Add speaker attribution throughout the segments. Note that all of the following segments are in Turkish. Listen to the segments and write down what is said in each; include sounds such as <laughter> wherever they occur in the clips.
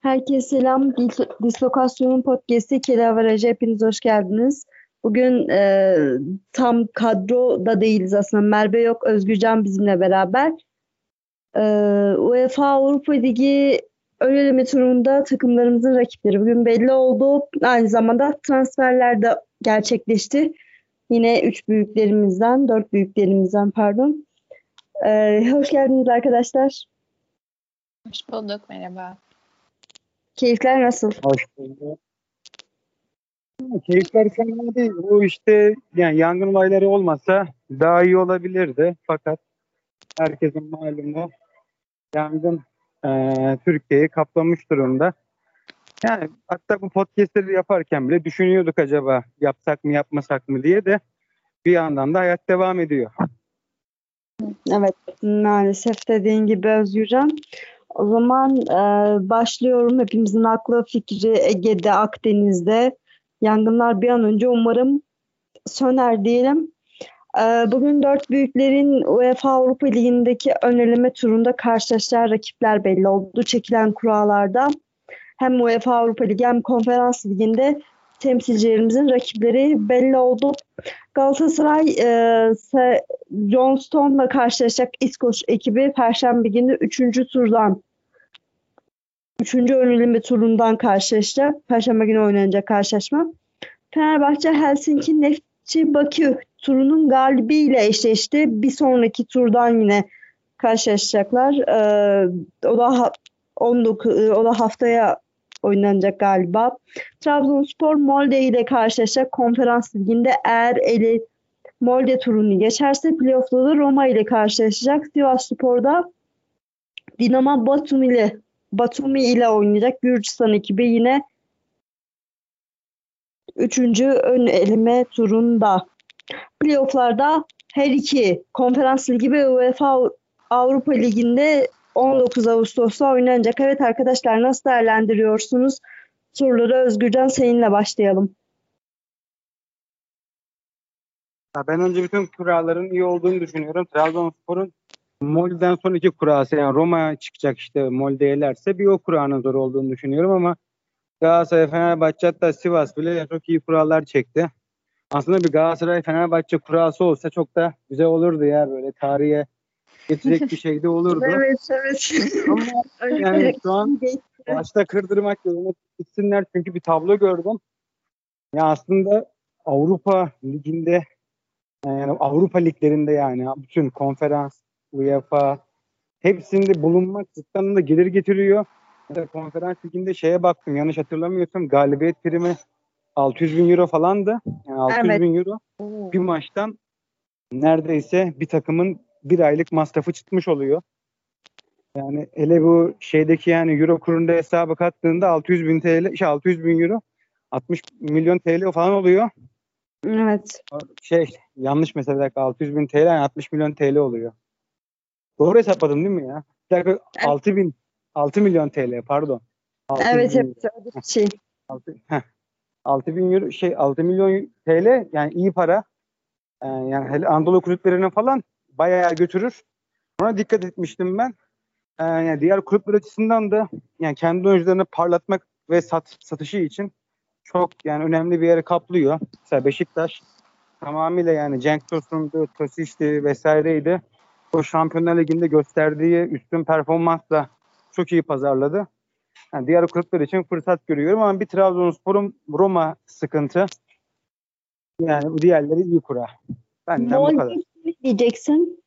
Speaker 1: Herkese selam. Dis- Dislokasyonun podcast'i Kelavaraj'a hepiniz hoş geldiniz. Bugün e, tam kadro da değiliz aslında. Merve yok, Özgürcan bizimle beraber. E, UEFA Avrupa Ligi ön eleme turunda takımlarımızın rakipleri bugün belli oldu. Aynı zamanda transferler de gerçekleşti. Yine üç büyüklerimizden, dört büyüklerimizden pardon. E, hoş geldiniz arkadaşlar.
Speaker 2: Hoş bulduk, merhaba.
Speaker 1: Keyifler nasıl?
Speaker 3: Keyifler fena değil. Bu işte yani yangın olayları olmasa daha iyi olabilirdi. Fakat herkesin malumu yangın e, Türkiye'yi kaplamış durumda. Yani hatta bu podcastleri yaparken bile düşünüyorduk acaba yapsak mı yapmasak mı diye de bir yandan da hayat devam ediyor.
Speaker 1: Evet maalesef dediğin gibi Özgürcan. O zaman e, başlıyorum. Hepimizin aklı fikri Ege'de, Akdeniz'de. Yangınlar bir an önce umarım söner diyelim. E, bugün dört büyüklerin UEFA Avrupa Ligi'ndeki ön turunda karşılaşacağı rakipler belli oldu. Çekilen kurallarda hem UEFA Avrupa Ligi hem Konferans Ligi'nde temsilcilerimizin rakipleri belli oldu. Galatasaray e, John Stone'la karşılaşacak İskoç ekibi Perşembe günü 3. turdan 3. öneleme turundan karşılaşacak. Perşembe günü oynanacak karşılaşma. Fenerbahçe Helsinki Neftçi Bakü turunun galibiyle eşleşti. Bir sonraki turdan yine karşılaşacaklar. Ee, o da 19 o da haftaya oynanacak galiba. Trabzonspor Molde ile karşılaşacak konferans liginde eğer eli Molde turunu geçerse playoff'ta da Roma ile karşılaşacak. Sivas Spor'da Dinamo Batum ile Batumi ile oynayacak. Gürcistan ekibi yine üçüncü ön eleme turunda. Playoff'larda her iki konferans ligi ve UEFA Avrupa Ligi'nde 19 Ağustos'ta oynanacak. Evet arkadaşlar nasıl değerlendiriyorsunuz? Soruları Özgürcan seninle başlayalım.
Speaker 3: Ben önce bütün kuralların iyi olduğunu düşünüyorum. Trabzonspor'un Molde'den sonraki kurası yani Roma çıkacak işte Molde yelerse bir o kuranın zor olduğunu düşünüyorum ama Galatasaray, Fenerbahçe hatta Sivas bile çok iyi kurallar çekti. Aslında bir Galatasaray Fenerbahçe kurası olsa çok da güzel olurdu ya böyle tarihe geçecek bir şey de olurdu. <laughs>
Speaker 1: evet evet.
Speaker 3: Ama <laughs> yani şu an başta kırdırmak yoluna gitsinler çünkü bir tablo gördüm. Ya aslında Avrupa liginde yani Avrupa liglerinde yani bütün konferans, UEFA hepsinde bulunmak cidden de gelir getiriyor. Mesela konferans liginde şeye baktım yanlış hatırlamıyorsam galibiyet primi 600 bin euro falandı. Yani 600 evet. bin euro bir maçtan neredeyse bir takımın bir aylık masrafı çıkmış oluyor. Yani ele bu şeydeki yani euro kurunda hesabı kattığında 600 bin TL, şey 600 bin euro 60 milyon TL falan oluyor.
Speaker 1: Evet.
Speaker 3: Şey yanlış mesela bir dakika 600 bin TL yani 60 milyon TL oluyor. Doğru hesapladım değil mi ya? Bir dakika evet. 6 bin 6 milyon TL pardon.
Speaker 1: 6 evet evet öyle bir şey.
Speaker 3: 6, heh, 6 bin euro şey 6 milyon TL yani iyi para. Ee, yani hele Anadolu kulüplerine falan bayağı götürür. Ona dikkat etmiştim ben. Ee, yani diğer kulüpler açısından da yani kendi oyuncularını parlatmak ve sat, satışı için çok yani önemli bir yere kaplıyor. Mesela Beşiktaş tamamıyla yani Cenk Tosun'du, Tosic'ti vesaireydi. O Şampiyonlar Ligi'nde gösterdiği üstün performansla çok iyi pazarladı. Yani diğer kulüpler için fırsat görüyorum ama bir Trabzonspor'un Roma sıkıntı. Yani diğerleri iyi kura. Benden
Speaker 1: Molde
Speaker 3: bu kadar.
Speaker 1: Diyeceksin.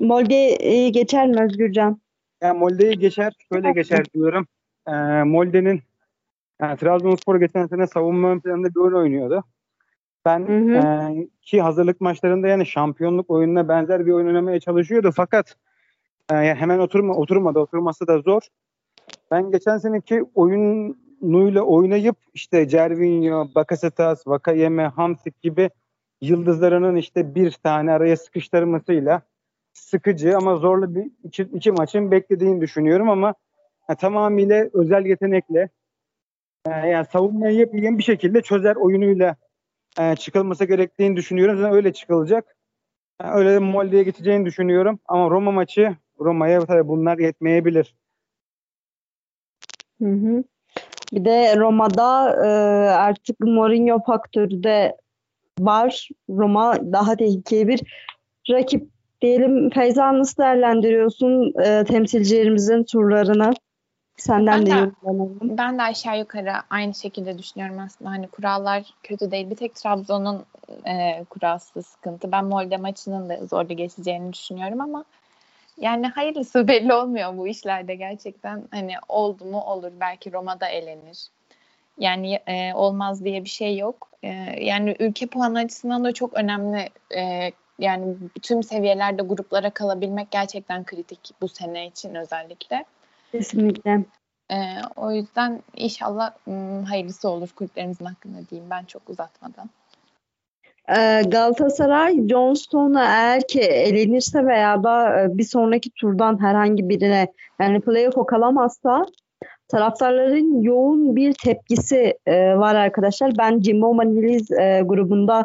Speaker 1: Molde'yi geçer mi Özgürcan?
Speaker 3: Yani Molde'yi geçer. Şöyle geçer diyorum. Ee, Molde'nin yani Trabzonspor geçen sene savunma ön planında bir oyun oynuyordu. Ben hı hı. E, ki hazırlık maçlarında yani şampiyonluk oyununa benzer bir oyun oynamaya çalışıyordu fakat e, hemen oturma oturmadı. Oturması da zor. Ben geçen seneki oyunuyla oynayıp işte Cervinho, Bakasetas, Vakayeme, Hamsik gibi yıldızlarının işte bir tane araya sıkıştırmasıyla sıkıcı ama zorlu bir iki, iki maçın beklediğini düşünüyorum ama yani tamamıyla özel yetenekle e, yani savunmayı yapabilen bir şekilde çözer oyunuyla e, çıkılması gerektiğini düşünüyorum. Zaten öyle çıkılacak. Yani öyle de Molde'ye geçeceğini düşünüyorum. Ama Roma maçı Roma'ya tabii bunlar yetmeyebilir.
Speaker 1: Hı hı. Bir de Roma'da e, artık Mourinho faktörü de var. Roma daha tehlikeli bir rakip diyelim. Feyza nasıl değerlendiriyorsun e, temsilcilerimizin turlarını? Senden
Speaker 2: Ben
Speaker 1: de
Speaker 2: de-
Speaker 1: yorumlanalım.
Speaker 2: Ben de aşağı yukarı aynı şekilde düşünüyorum aslında. Hani kurallar kötü değil. Bir tek Trabzon'un e, kurası sıkıntı. Ben Molde maçının da zorlu geçeceğini düşünüyorum ama yani hayırlısı belli olmuyor bu işlerde gerçekten. Hani oldu mu olur. Belki Roma'da elenir. Yani e, olmaz diye bir şey yok. E, yani ülke puanı açısından da çok önemli. E, yani tüm seviyelerde gruplara kalabilmek gerçekten kritik bu sene için özellikle.
Speaker 1: Kesinlikle.
Speaker 2: Ee, o yüzden inşallah ım, hayırlısı olur kulüplerimizin hakkında diyeyim ben çok uzatmadan.
Speaker 1: Ee, Galatasaray Johnston'a eğer ki elenirse veya da e, bir sonraki turdan herhangi birine yani playoff'a kalamazsa taraftarların yoğun bir tepkisi e, var arkadaşlar. Ben Jimbo Maniliz e, grubunda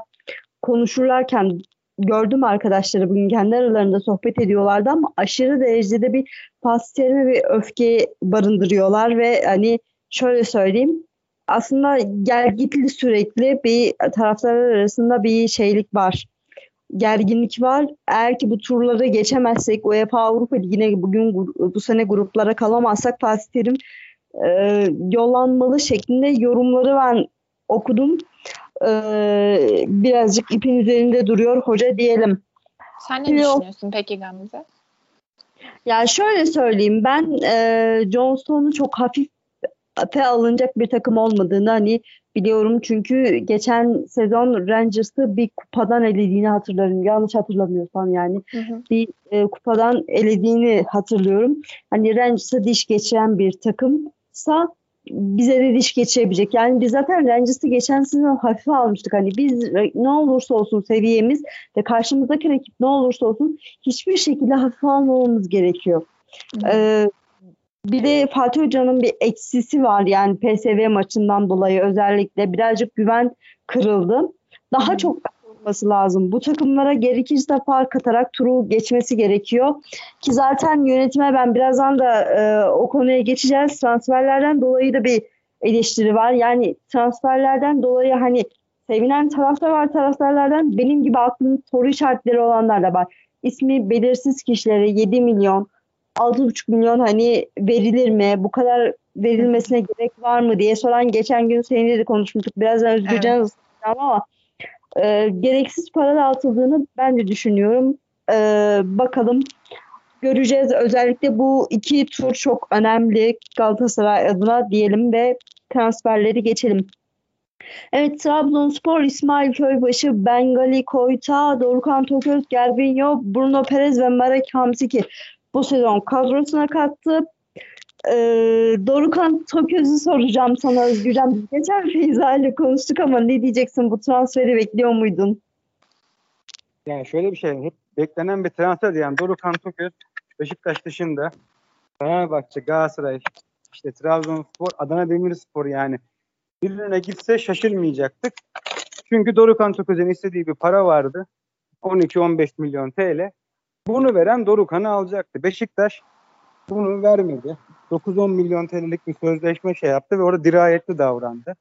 Speaker 1: konuşurlarken gördüm arkadaşları bugün kendi aralarında sohbet ediyorlardı ama aşırı derecede bir pastelme ve öfke barındırıyorlar ve hani şöyle söyleyeyim aslında gergitli sürekli bir taraftarlar arasında bir şeylik var. Gerginlik var. Eğer ki bu turları geçemezsek UEFA Avrupa Ligi'ne bugün bu sene gruplara kalamazsak Fatih Terim e, yollanmalı şeklinde yorumları ben okudum. E, birazcık ipin üzerinde duruyor hoca diyelim.
Speaker 2: Sen ne
Speaker 1: Yok.
Speaker 2: düşünüyorsun peki Gamze?
Speaker 1: Yani şöyle söyleyeyim ben e, Johnston'u çok hafife alınacak bir takım olmadığını hani biliyorum çünkü geçen sezon Rangers'ı bir kupadan elediğini hatırlarım. Yanlış hatırlamıyorsam yani
Speaker 2: Hı hı.
Speaker 1: bir e, kupadan elediğini hatırlıyorum. Hani Rangers'a diş geçiren bir takımsa bize de diş geçirebilecek. Yani biz zaten Rangers'ı geçen sezon hafife almıştık. Hani biz ne olursa olsun seviyemiz ve karşımızdaki rakip ne olursa olsun hiçbir şekilde hafife almamamız gerekiyor.
Speaker 2: Hı.
Speaker 1: Ee, bir de Fatih Hoca'nın bir eksisi var yani PSV maçından dolayı özellikle birazcık güven kırıldı. Daha
Speaker 2: Hı.
Speaker 1: çok olması lazım. Bu takımlara gerekirse fark atarak turu geçmesi gerekiyor. Ki zaten yönetime ben birazdan da e, o konuya geçeceğiz. Transferlerden dolayı da bir eleştiri var. Yani transferlerden dolayı hani sevinen taraftar var taraftarlardan benim gibi aklında soru işaretleri olanlar da var. İsmi belirsiz kişilere 7 milyon 6,5 milyon hani verilir mi? Bu kadar verilmesine gerek var mı diye soran geçen gün seninle de konuşmuştuk. Birazdan da soracağım ama e, gereksiz para dağıtıldığını ben de düşünüyorum. E, bakalım göreceğiz. Özellikle bu iki tur çok önemli Galatasaray adına diyelim ve transferleri geçelim. Evet Trabzonspor, İsmail Köybaşı, Bengali Koyta, Dorukhan Toköz, Gervinho, Bruno Perez ve Marek Hamsiki bu sezon kadrosuna kattı. Ee, Dorukhan Toköz'ü soracağım sana Özgürcan. Biz Geçen Feyza ile konuştuk ama ne diyeceksin? Bu transferi bekliyor muydun?
Speaker 3: Yani şöyle bir şey, hep beklenen bir transfer yani Dorukhan Toköz, Beşiktaş dışında Fenerbahçe, Galatasaray, işte Trabzonspor, Adana Demirspor yani birine gitse şaşırmayacaktık. Çünkü Dorukhan Toköz'ün istediği bir para vardı. 12-15 milyon TL. Bunu veren Dorukhan'ı alacaktı. Beşiktaş bunu vermedi. 9-10 milyon TL'lik bir sözleşme şey yaptı ve orada dirayetli davrandı.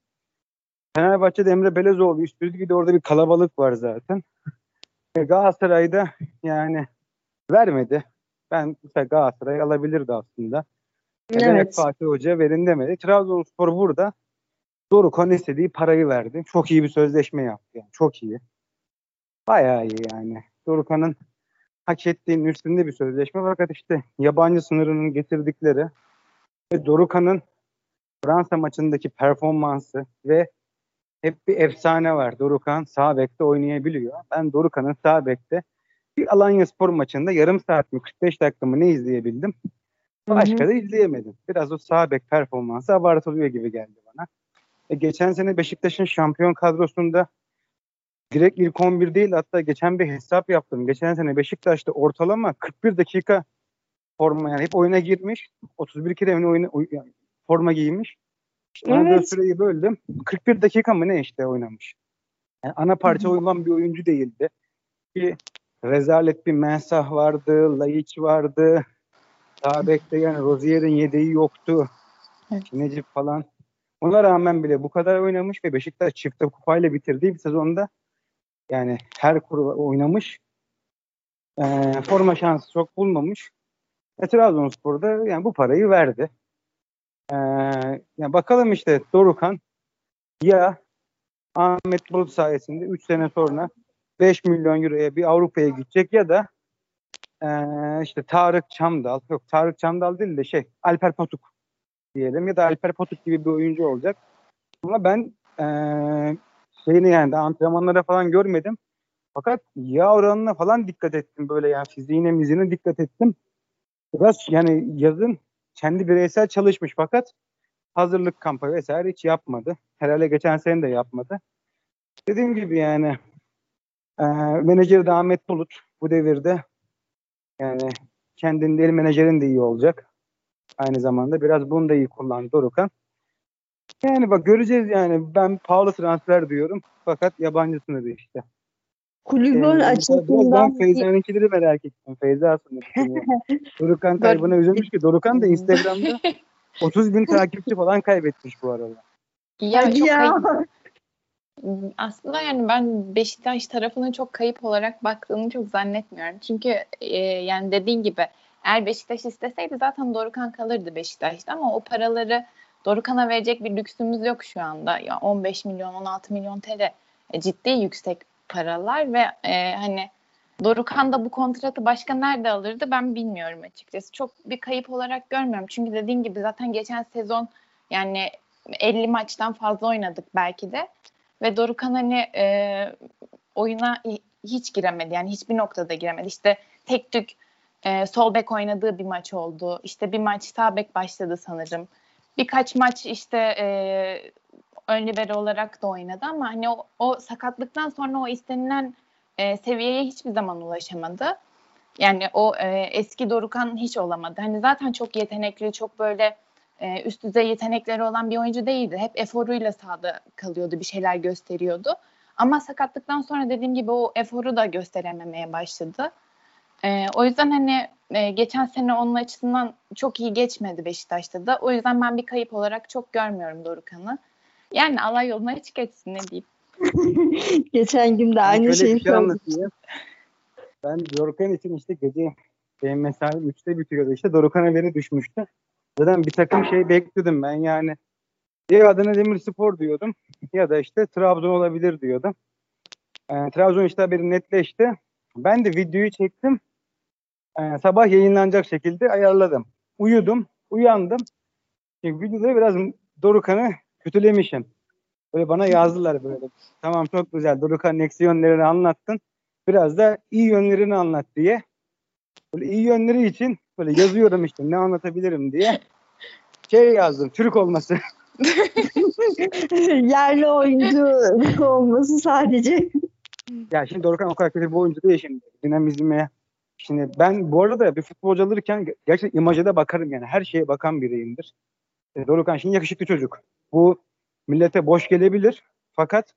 Speaker 3: Fenerbahçe'de Emre Belezoğlu üstündü. de orada bir kalabalık var zaten. E, Galatasaray'da yani vermedi. Ben mesela Galatasaray alabilirdi aslında.
Speaker 1: Evet.
Speaker 3: Fatih Hoca verin demedi. Trabzonspor burada Dorukhan istediği parayı verdi. Çok iyi bir sözleşme yaptı. Yani. Çok iyi. Bayağı iyi yani. Dorukhan'ın hak ettiğinin üstünde bir sözleşme. Fakat işte yabancı sınırının getirdikleri ve Dorukhan'ın Fransa maçındaki performansı ve hep bir efsane var. Dorukhan sağ bekte oynayabiliyor. Ben Dorukhan'ın sağ bekte bir Alanya Spor maçında yarım saat mi 45 dakika mı ne izleyebildim. Başka da izleyemedim. Biraz o sağ bek performansı abartılıyor gibi geldi bana. E, geçen sene Beşiktaş'ın şampiyon kadrosunda direkt ilk 11 değil hatta geçen bir hesap yaptım. Geçen sene Beşiktaş'ta ortalama 41 dakika forma yani hep oyuna girmiş. 31 kere mi oyuna, oy- yani forma giymiş. İşte ona
Speaker 1: Evet.
Speaker 3: süreyi böldüm. 41 dakika mı ne işte oynamış. Yani ana parça oynayan bir oyuncu değildi. Bir rezalet bir Mensah vardı, Laiç vardı. Sağ bekte yani Rozier'in yedeği yoktu.
Speaker 2: Evet.
Speaker 3: Necip falan. Ona rağmen bile bu kadar oynamış ve Beşiktaş çifte kupayla bitirdiği bir sezonda yani her kuru oynamış. E, forma şansı çok bulmamış. E, Trabzonspor'da yani bu parayı verdi. E, yani bakalım işte Dorukan ya Ahmet Bulut sayesinde 3 sene sonra 5 milyon euroya bir Avrupa'ya gidecek ya da e, işte Tarık Çamdal yok Tarık Çamdal değil de şey Alper Patuk diyelim ya da Alper Patuk gibi bir oyuncu olacak. Ama ben e, şeyini yani de antrenmanlara falan görmedim. Fakat yağ oranına falan dikkat ettim böyle yani fiziğine mizine dikkat ettim. Biraz yani yazın kendi bireysel çalışmış fakat hazırlık kampı vesaire hiç yapmadı. Herhalde geçen sene de yapmadı. Dediğim gibi yani e, menajeri de Ahmet Bulut bu devirde yani kendinin değil menajerin de iyi olacak. Aynı zamanda biraz bunu da iyi kullandı Dorukan. Yani bak göreceğiz yani ben pahalı transfer diyorum fakat yabancısını da işte.
Speaker 1: Kulübün
Speaker 3: Ee,
Speaker 1: açısından
Speaker 3: ben Feyza'nınkileri merak ettim. Feyza aslında. <laughs> Dorukan kaybına üzülmüş ki Dorukan da Instagram'da <laughs> 30 bin takipçi falan kaybetmiş bu arada.
Speaker 2: Ya
Speaker 1: Hadi
Speaker 2: çok
Speaker 1: ya.
Speaker 2: kayıp. Aslında yani ben Beşiktaş tarafının çok kayıp olarak baktığını çok zannetmiyorum. Çünkü e, yani dediğin gibi eğer Beşiktaş isteseydi zaten Dorukan kalırdı Beşiktaş'ta ama o paraları Dorukan'a verecek bir lüksümüz yok şu anda. Ya 15 milyon, 16 milyon TL e, ciddi yüksek paralar ve e, hani Dorukan da bu kontratı başka nerede alırdı ben bilmiyorum açıkçası. Çok bir kayıp olarak görmüyorum. Çünkü dediğin gibi zaten geçen sezon yani 50 maçtan fazla oynadık belki de. Ve Dorukan hani e, oyuna hiç giremedi. Yani hiçbir noktada giremedi. İşte tek tük e, sol bek oynadığı bir maç oldu. İşte bir maç sağ bek başladı sanırım. Birkaç maç işte e, ön libero olarak da oynadı ama hani o, o sakatlıktan sonra o istenilen e, seviyeye hiçbir zaman ulaşamadı. Yani o e, eski Dorukan hiç olamadı. Hani zaten çok yetenekli, çok böyle e, üst düzey yetenekleri olan bir oyuncu değildi. Hep eforuyla sahada kalıyordu, bir şeyler gösteriyordu. Ama sakatlıktan sonra dediğim gibi o eforu da gösterememeye başladı. E, o yüzden hani e, geçen sene onun açısından çok iyi geçmedi Beşiktaş'ta da. O yüzden ben bir kayıp olarak çok görmüyorum Dorukan'ı. Yani Allah yoluna açık etsin ne diyeyim. <laughs>
Speaker 1: geçen gün de aynı şeyi
Speaker 3: şey anlatayım. Ben Dorukan için işte gece benim mesaim 3'te bitiyordu işte Dorukan haberi düşmüştü. Zaten bir takım şey bekledim ben yani. Ya Adana Demirspor diyordum ya da işte Trabzon olabilir diyordum. Ee, Trabzon işte haberi netleşti. Ben de videoyu çektim. Ee, sabah yayınlanacak şekilde ayarladım. Uyudum, uyandım. Çünkü videoda biraz Dorukan'ı kötülemişim. Böyle bana yazdılar böyle. Tamam çok güzel. Dorukan'ın eksi yönlerini anlattın. Biraz da iyi yönlerini anlat diye. Böyle iyi yönleri için böyle yazıyorum işte ne anlatabilirim diye. Şey yazdım. Türk olması. <laughs>
Speaker 1: Yerli oyuncu olması sadece.
Speaker 3: Ya şimdi Dorukan o kadar kötü bir oyuncu değil şimdi. Dinamizme. Şimdi ben bu arada bir futbolcu alırken gerçekten imaja da bakarım yani. Her şeye bakan biriyimdir. E, Dorukan şimdi yakışıklı çocuk. Bu millete boş gelebilir. Fakat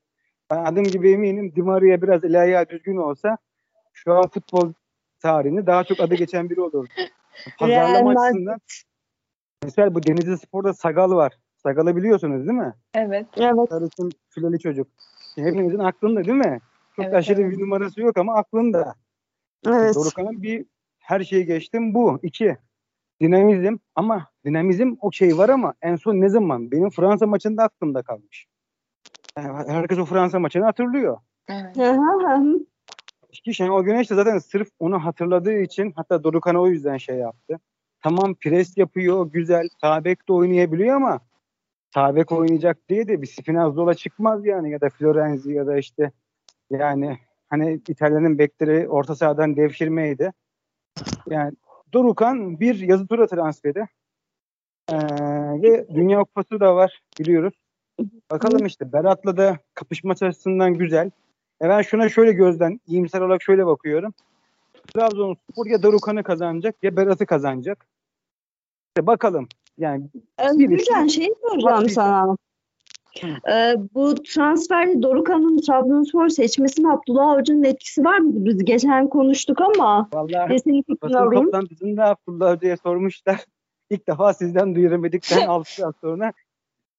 Speaker 3: ben adım gibi eminim Di Maria biraz ayağı düzgün olsa şu an futbol tarihinde daha çok adı geçen biri olur. <laughs> Pazarlama
Speaker 1: Real
Speaker 3: açısından mesela bu Denizli Spor'da Sagal var. Sagal'ı biliyorsunuz değil mi?
Speaker 2: Evet.
Speaker 1: Evet.
Speaker 3: Sarıçın fileli çocuk. Şimdi hepinizin aklında değil mi? Çok
Speaker 2: Evet,
Speaker 3: aşırı
Speaker 2: evet.
Speaker 3: bir numarası yok ama aklında.
Speaker 1: Evet.
Speaker 3: Dorukan'ın bir her şeyi geçtim bu. İki, dinamizm ama dinamizm o şey var ama en son ne zaman? Benim Fransa maçında aklımda kalmış. Yani herkes o Fransa maçını hatırlıyor.
Speaker 2: Evet.
Speaker 1: Hı hı hı.
Speaker 3: Ki Şenol Güneş de zaten sırf onu hatırladığı için hatta Dorukan'a o yüzden şey yaptı. Tamam pres yapıyor, güzel. Sağ bek de oynayabiliyor ama sağ bek oynayacak diye de bir Spinazzola çıkmaz yani ya da Florenzi ya da işte yani hani İtalya'nın bekleri orta sahadan devşirmeydi. Yani Dorukan bir yazı tura transferi. Ee, ve Dünya Kupası da var biliyoruz. Bakalım işte Berat'la da kapışma açısından güzel. E ben şuna şöyle gözden iyimser olarak şöyle bakıyorum. Trabzonspor ya Dorukan'ı kazanacak ya Berat'ı kazanacak. İşte bakalım. Yani
Speaker 1: Özgürcan şey soracağım
Speaker 3: Bak bir-
Speaker 1: sana. Ee, bu transferde Dorukan'ın Trabzonspor seçmesinde Abdullah Hoca'nın etkisi var mı? Biz geçen konuştuk ama
Speaker 3: vallahi basın
Speaker 1: alayım.
Speaker 3: toplantısında Abdullah Hoca'ya sormuşlar. <laughs> İlk defa sizden duyuramadikten 6 <laughs> saat sonra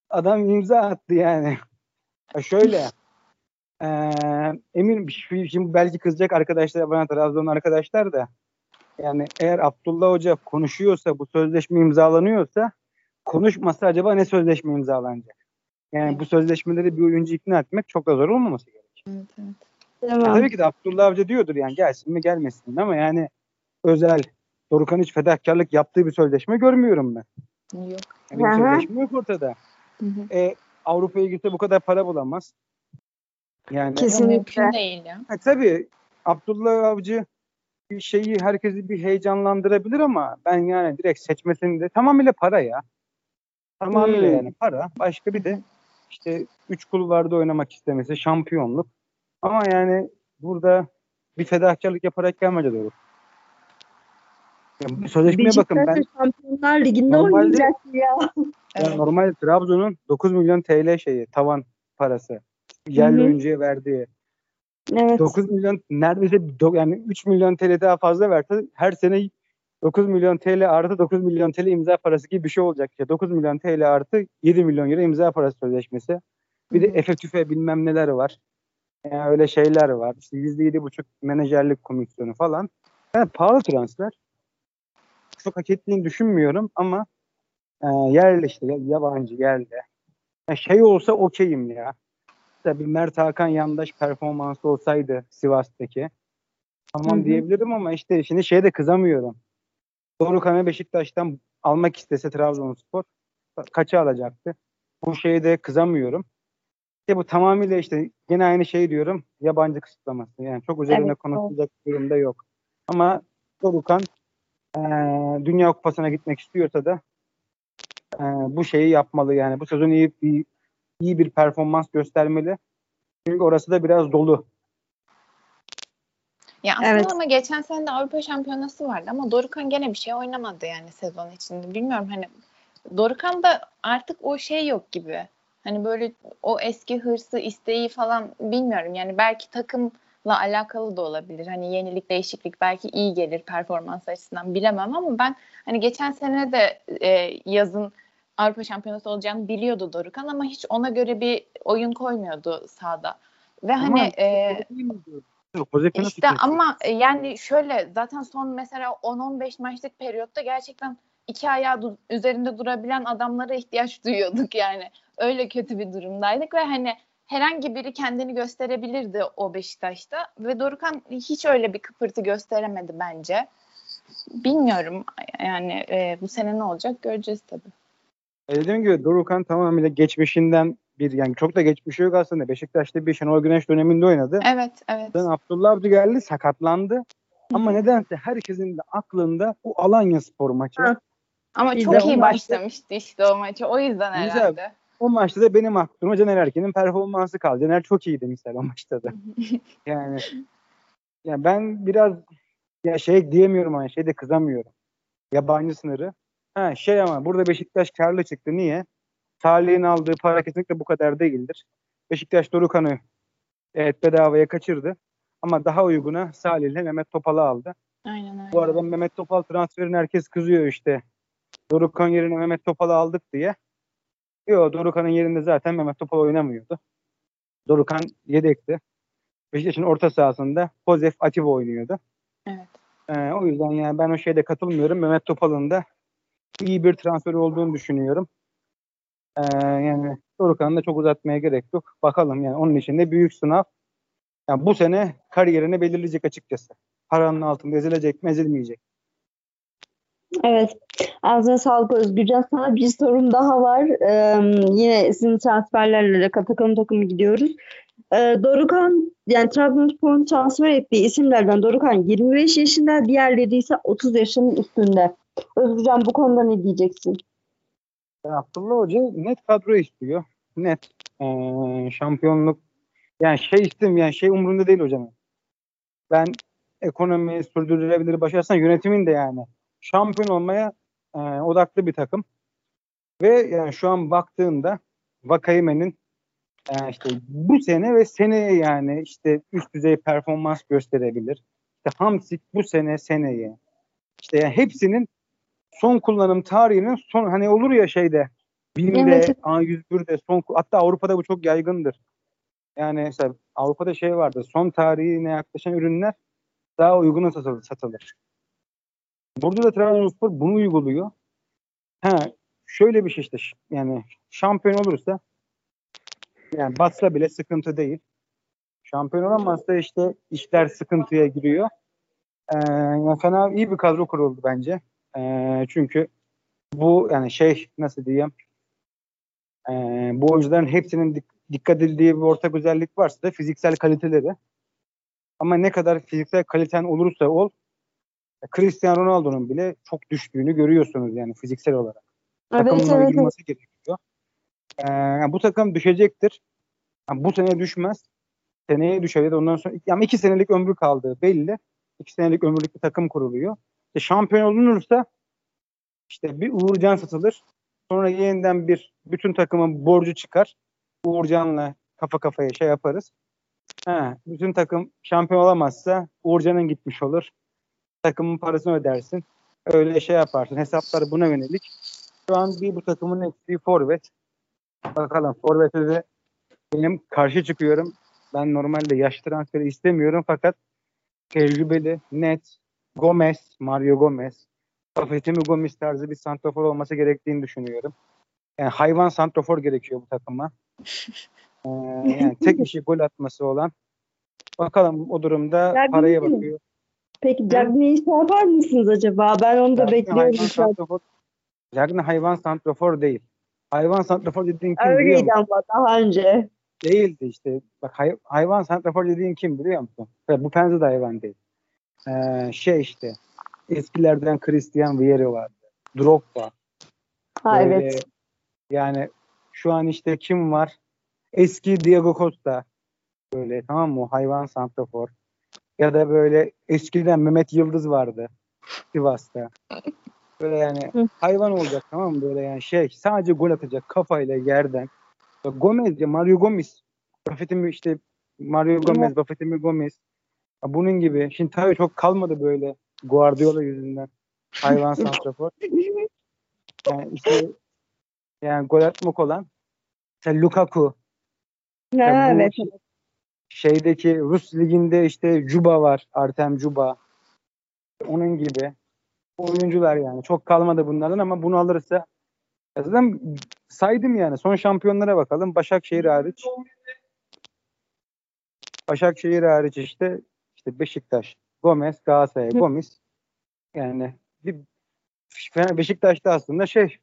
Speaker 3: adam imza attı yani. Ya şöyle e, emin şimdi belki kızacak arkadaşlar bana Trabzon arkadaşlar da yani eğer Abdullah Hoca konuşuyorsa bu sözleşme imzalanıyorsa konuşmasa acaba ne sözleşme imzalanacak? Yani bu sözleşmeleri bir oyuncu ikna etmek çok da zor olmaması gerek.
Speaker 2: Evet, evet.
Speaker 3: Tamam. Tabii ki de Abdullah Hoca diyordur yani gelsin mi gelmesin ama yani özel Dorukan hiç fedakarlık yaptığı bir sözleşme görmüyorum ben.
Speaker 2: Yok.
Speaker 3: Yani bir sözleşme yok ortada. Hı hı. E, Avrupa'ya gitse bu kadar para bulamaz.
Speaker 2: Yani Kesinlikle. mümkün değil ya.
Speaker 3: Ha, tabii Abdullah Avcı bir şeyi herkesi bir heyecanlandırabilir ama ben yani direkt seçmesini de tamamıyla para ya. Tamamıyla hmm. yani para. Başka bir de işte üç kulvarda oynamak istemesi, şampiyonluk. Ama yani burada bir fedakarlık yaparak gelmedi doğru. Yani sözleşmeye bakın ben
Speaker 1: Şampiyonlar Ligi'nde oynayacak ya.
Speaker 3: Yani normal Trabzon'un 9 milyon TL şeyi tavan parası. Yerli oyuncuya verdiği. Evet. 9 milyon neredeyse yani 3 milyon TL daha fazla verse her sene 9 milyon TL artı 9 milyon TL imza parası gibi bir şey olacak. Ya 9 milyon TL artı 7 milyon euro imza parası sözleşmesi. Bir de efe tüfe bilmem neler var. Yani öyle şeyler var. İşte %7,5 menajerlik komisyonu falan. Yani pahalı transfer. Çok hak ettiğini düşünmüyorum ama e, yerli işte yabancı yerli. Yani şey olsa okeyim ya. Tabii Mert Hakan yandaş performansı olsaydı Sivas'taki tamam Hı-hı. diyebilirim ama işte şimdi şeye de kızamıyorum. Dorukan'ı Beşiktaş'tan almak istese Trabzonspor kaça alacaktı? Bu şeye de kızamıyorum. İşte bu tamamıyla işte yine aynı şey diyorum. Yabancı kısıtlaması. Yani çok üzerine evet, konuşulacak bir durumda yok. Ama Dorukan e, Dünya Kupası'na gitmek istiyorsa da e, bu şeyi yapmalı yani. Bu sezon iyi bir iyi bir performans göstermeli. Çünkü orası da biraz dolu.
Speaker 2: Ya aslında evet. ama geçen sene de Avrupa Şampiyonası vardı ama Dorukan gene bir şey oynamadı yani sezon içinde. Bilmiyorum hani Dorukan da artık o şey yok gibi. Hani böyle o eski hırsı, isteği falan bilmiyorum. Yani belki takımla alakalı da olabilir. Hani yenilik, değişiklik belki iyi gelir performans açısından bilemem ama ben hani geçen sene de e, yazın Avrupa Şampiyonası olacağını biliyordu Dorukan ama hiç ona göre bir oyun koymuyordu sahada. Ve ama hani e, işte ama e, yani şöyle zaten son mesela 10-15 maçlık periyotta gerçekten iki ayağı üzerinde durabilen adamlara ihtiyaç duyuyorduk yani. Öyle kötü bir durumdaydık ve hani herhangi biri kendini gösterebilirdi o Beşiktaş'ta ve Dorukan hiç öyle bir kıpırtı gösteremedi bence. Bilmiyorum yani e, bu sene ne olacak göreceğiz tabii.
Speaker 3: E dediğim gibi Dorukan tamamıyla geçmişinden bir yani çok da geçmişi yok aslında. Beşiktaş'ta bir Şenol Güneş döneminde oynadı.
Speaker 2: Evet, evet.
Speaker 3: Then Abdullah Abdü geldi, sakatlandı. Ama nedense herkesin de aklında bu Alanya Spor maçı. Ha.
Speaker 2: Ama Biz çok iyi başlamıştı işte o maçı. O yüzden herhalde.
Speaker 3: O maçta da benim aklıma Caner Erkin'in performansı kaldı. Caner çok iyiydi mesela o maçta da. <laughs> yani yani ben biraz ya şey diyemiyorum hani şey de kızamıyorum. Yabancı sınırı. Ha şey ama burada Beşiktaş karlı çıktı. Niye? Salih'in aldığı para kesinlikle bu kadar değildir. Beşiktaş Dorukan'ı evet bedavaya kaçırdı. Ama daha uyguna Salih ile Mehmet Topal'ı aldı.
Speaker 2: Aynen öyle.
Speaker 3: Bu arada Mehmet Topal transferini herkes kızıyor işte. Dorukan yerine Mehmet Topal'ı aldık diye. Yok Dorukan'ın yerinde zaten Mehmet Topal oynamıyordu. Dorukan yedekti. Beşiktaş'ın orta sahasında Pozef Atiba oynuyordu.
Speaker 2: Evet.
Speaker 3: Ee, o yüzden yani ben o şeyde katılmıyorum. Mehmet Topal'ın da iyi bir transfer olduğunu düşünüyorum. Ee, yani Dorukan'ı da çok uzatmaya gerek yok. Bakalım yani onun için de büyük sınav. Yani bu sene kariyerini belirleyecek açıkçası. Paranın altında ezilecek mi ezilmeyecek.
Speaker 1: Evet. Ağzına sağlık Özgürcan. Sana bir sorum daha var. Ee, yine sizin transferlerle de takım takım gidiyoruz. Ee, Dorukan yani Trabzonspor'un transfer ettiği isimlerden Dorukan 25 yaşında, diğerleri ise 30 yaşının üstünde. Özgürcan bu konuda ne diyeceksin?
Speaker 3: Abdullah Hoca net kadro istiyor. Net. Ee, şampiyonluk yani şey istim yani şey umurunda değil hocam. Ben ekonomi sürdürülebilir başarsan yönetimin de yani şampiyon olmaya e, odaklı bir takım. Ve yani şu an baktığında Vakayeme'nin e, işte bu sene ve seneye yani işte üst düzey performans gösterebilir. İşte Hamsik bu sene seneye. İşte yani hepsinin son kullanım tarihinin son hani olur ya şeyde BİM'de,
Speaker 1: Evet.
Speaker 3: A101'de son hatta Avrupa'da bu çok yaygındır. Yani mesela Avrupa'da şey vardı. Son tarihine yaklaşan ürünler daha uyguna satılır. satılır. Burada da Trabzonspor bunu uyguluyor. Ha, şöyle bir şey işte yani şampiyon olursa yani batsa bile sıkıntı değil. Şampiyon olamazsa işte işler sıkıntıya giriyor. Ee, yani fena iyi bir kadro kuruldu bence. Ee, çünkü bu yani şey nasıl diyeyim ee, bu oyuncuların hepsinin dik- dikkat edildiği bir ortak özellik varsa da fiziksel kaliteleri. Ama ne kadar fiziksel kaliten olursa ol Cristiano Ronaldo'nun bile çok düştüğünü görüyorsunuz yani fiziksel olarak.
Speaker 1: Evet
Speaker 3: Takımın
Speaker 1: evet. evet.
Speaker 3: gerekiyor. Ee, yani bu takım düşecektir. Yani bu sene düşmez. Seneye düşer ya da ondan sonra yani iki senelik ömrü kaldığı belli. İki senelik ömürlük bir takım kuruluyor. İşte şampiyon olunursa işte bir Uğurcan satılır. Sonra yeniden bir bütün takımın borcu çıkar. Uğurcan'la kafa kafaya şey yaparız. Ha, bütün takım şampiyon olamazsa Uğurcan'ın gitmiş olur. Takımın parasını ödersin. Öyle şey yaparsın. Hesaplar buna yönelik. Şu an bir bu takımın eksiği forvet. Bakalım forvete de benim karşı çıkıyorum. Ben normalde yaş transferi istemiyorum fakat tecrübeli, net, Gomez, Mario Gomez, Fetimi Gomez tarzı bir santrafor olması gerektiğini düşünüyorum. Yani hayvan santrafor gerekiyor bu takıma. <laughs> Ee, yani tek işi gol atması olan. Bakalım o durumda
Speaker 1: Ya
Speaker 3: paraya bakıyor.
Speaker 1: Peki Cagney'i şey yapar mısınız acaba? Ben onu da
Speaker 3: Cagney
Speaker 1: bekliyorum.
Speaker 3: hayvan santrafor. Cagney hayvan santrafor değil. Hayvan santrafor dediğin kim biliyor
Speaker 1: Öyleydi
Speaker 3: musun?
Speaker 1: ama daha önce.
Speaker 3: Değildi işte. Bak hay- hayvan santrafor dediğin kim biliyor musun? Bu Penza da hayvan değil. Ee, şey işte eskilerden Christian Vieri vardı. Drogba.
Speaker 1: Ha
Speaker 3: Böyle,
Speaker 1: evet.
Speaker 3: Yani şu an işte kim var? Eski Diego Costa. Böyle tamam mı? Hayvan santrafor. Ya da böyle eskiden Mehmet Yıldız vardı. Sivas'ta. Böyle yani hayvan olacak tamam mı? Böyle yani şey sadece gol atacak kafayla yerden. Gomez ya Mario Gomez. Buffett'in işte Mario Gomez, Buffett'in Gomez. Bunun gibi. Şimdi tabii çok kalmadı böyle Guardiola yüzünden. Hayvan <laughs> santrafor. Yani işte yani gol atmak olan mesela Lukaku
Speaker 1: Ha,
Speaker 3: Ya bu
Speaker 1: evet.
Speaker 3: şeydeki Rus liginde işte Juba var. Artem Juba. Onun gibi oyuncular yani. Çok kalmadı bunlardan ama bunu alırsa ya zaten saydım yani. Son şampiyonlara bakalım. Başakşehir hariç. Başakşehir hariç işte işte Beşiktaş, Gomez, Galatasaray. Gomez. Yani bir Beşiktaş'ta aslında şey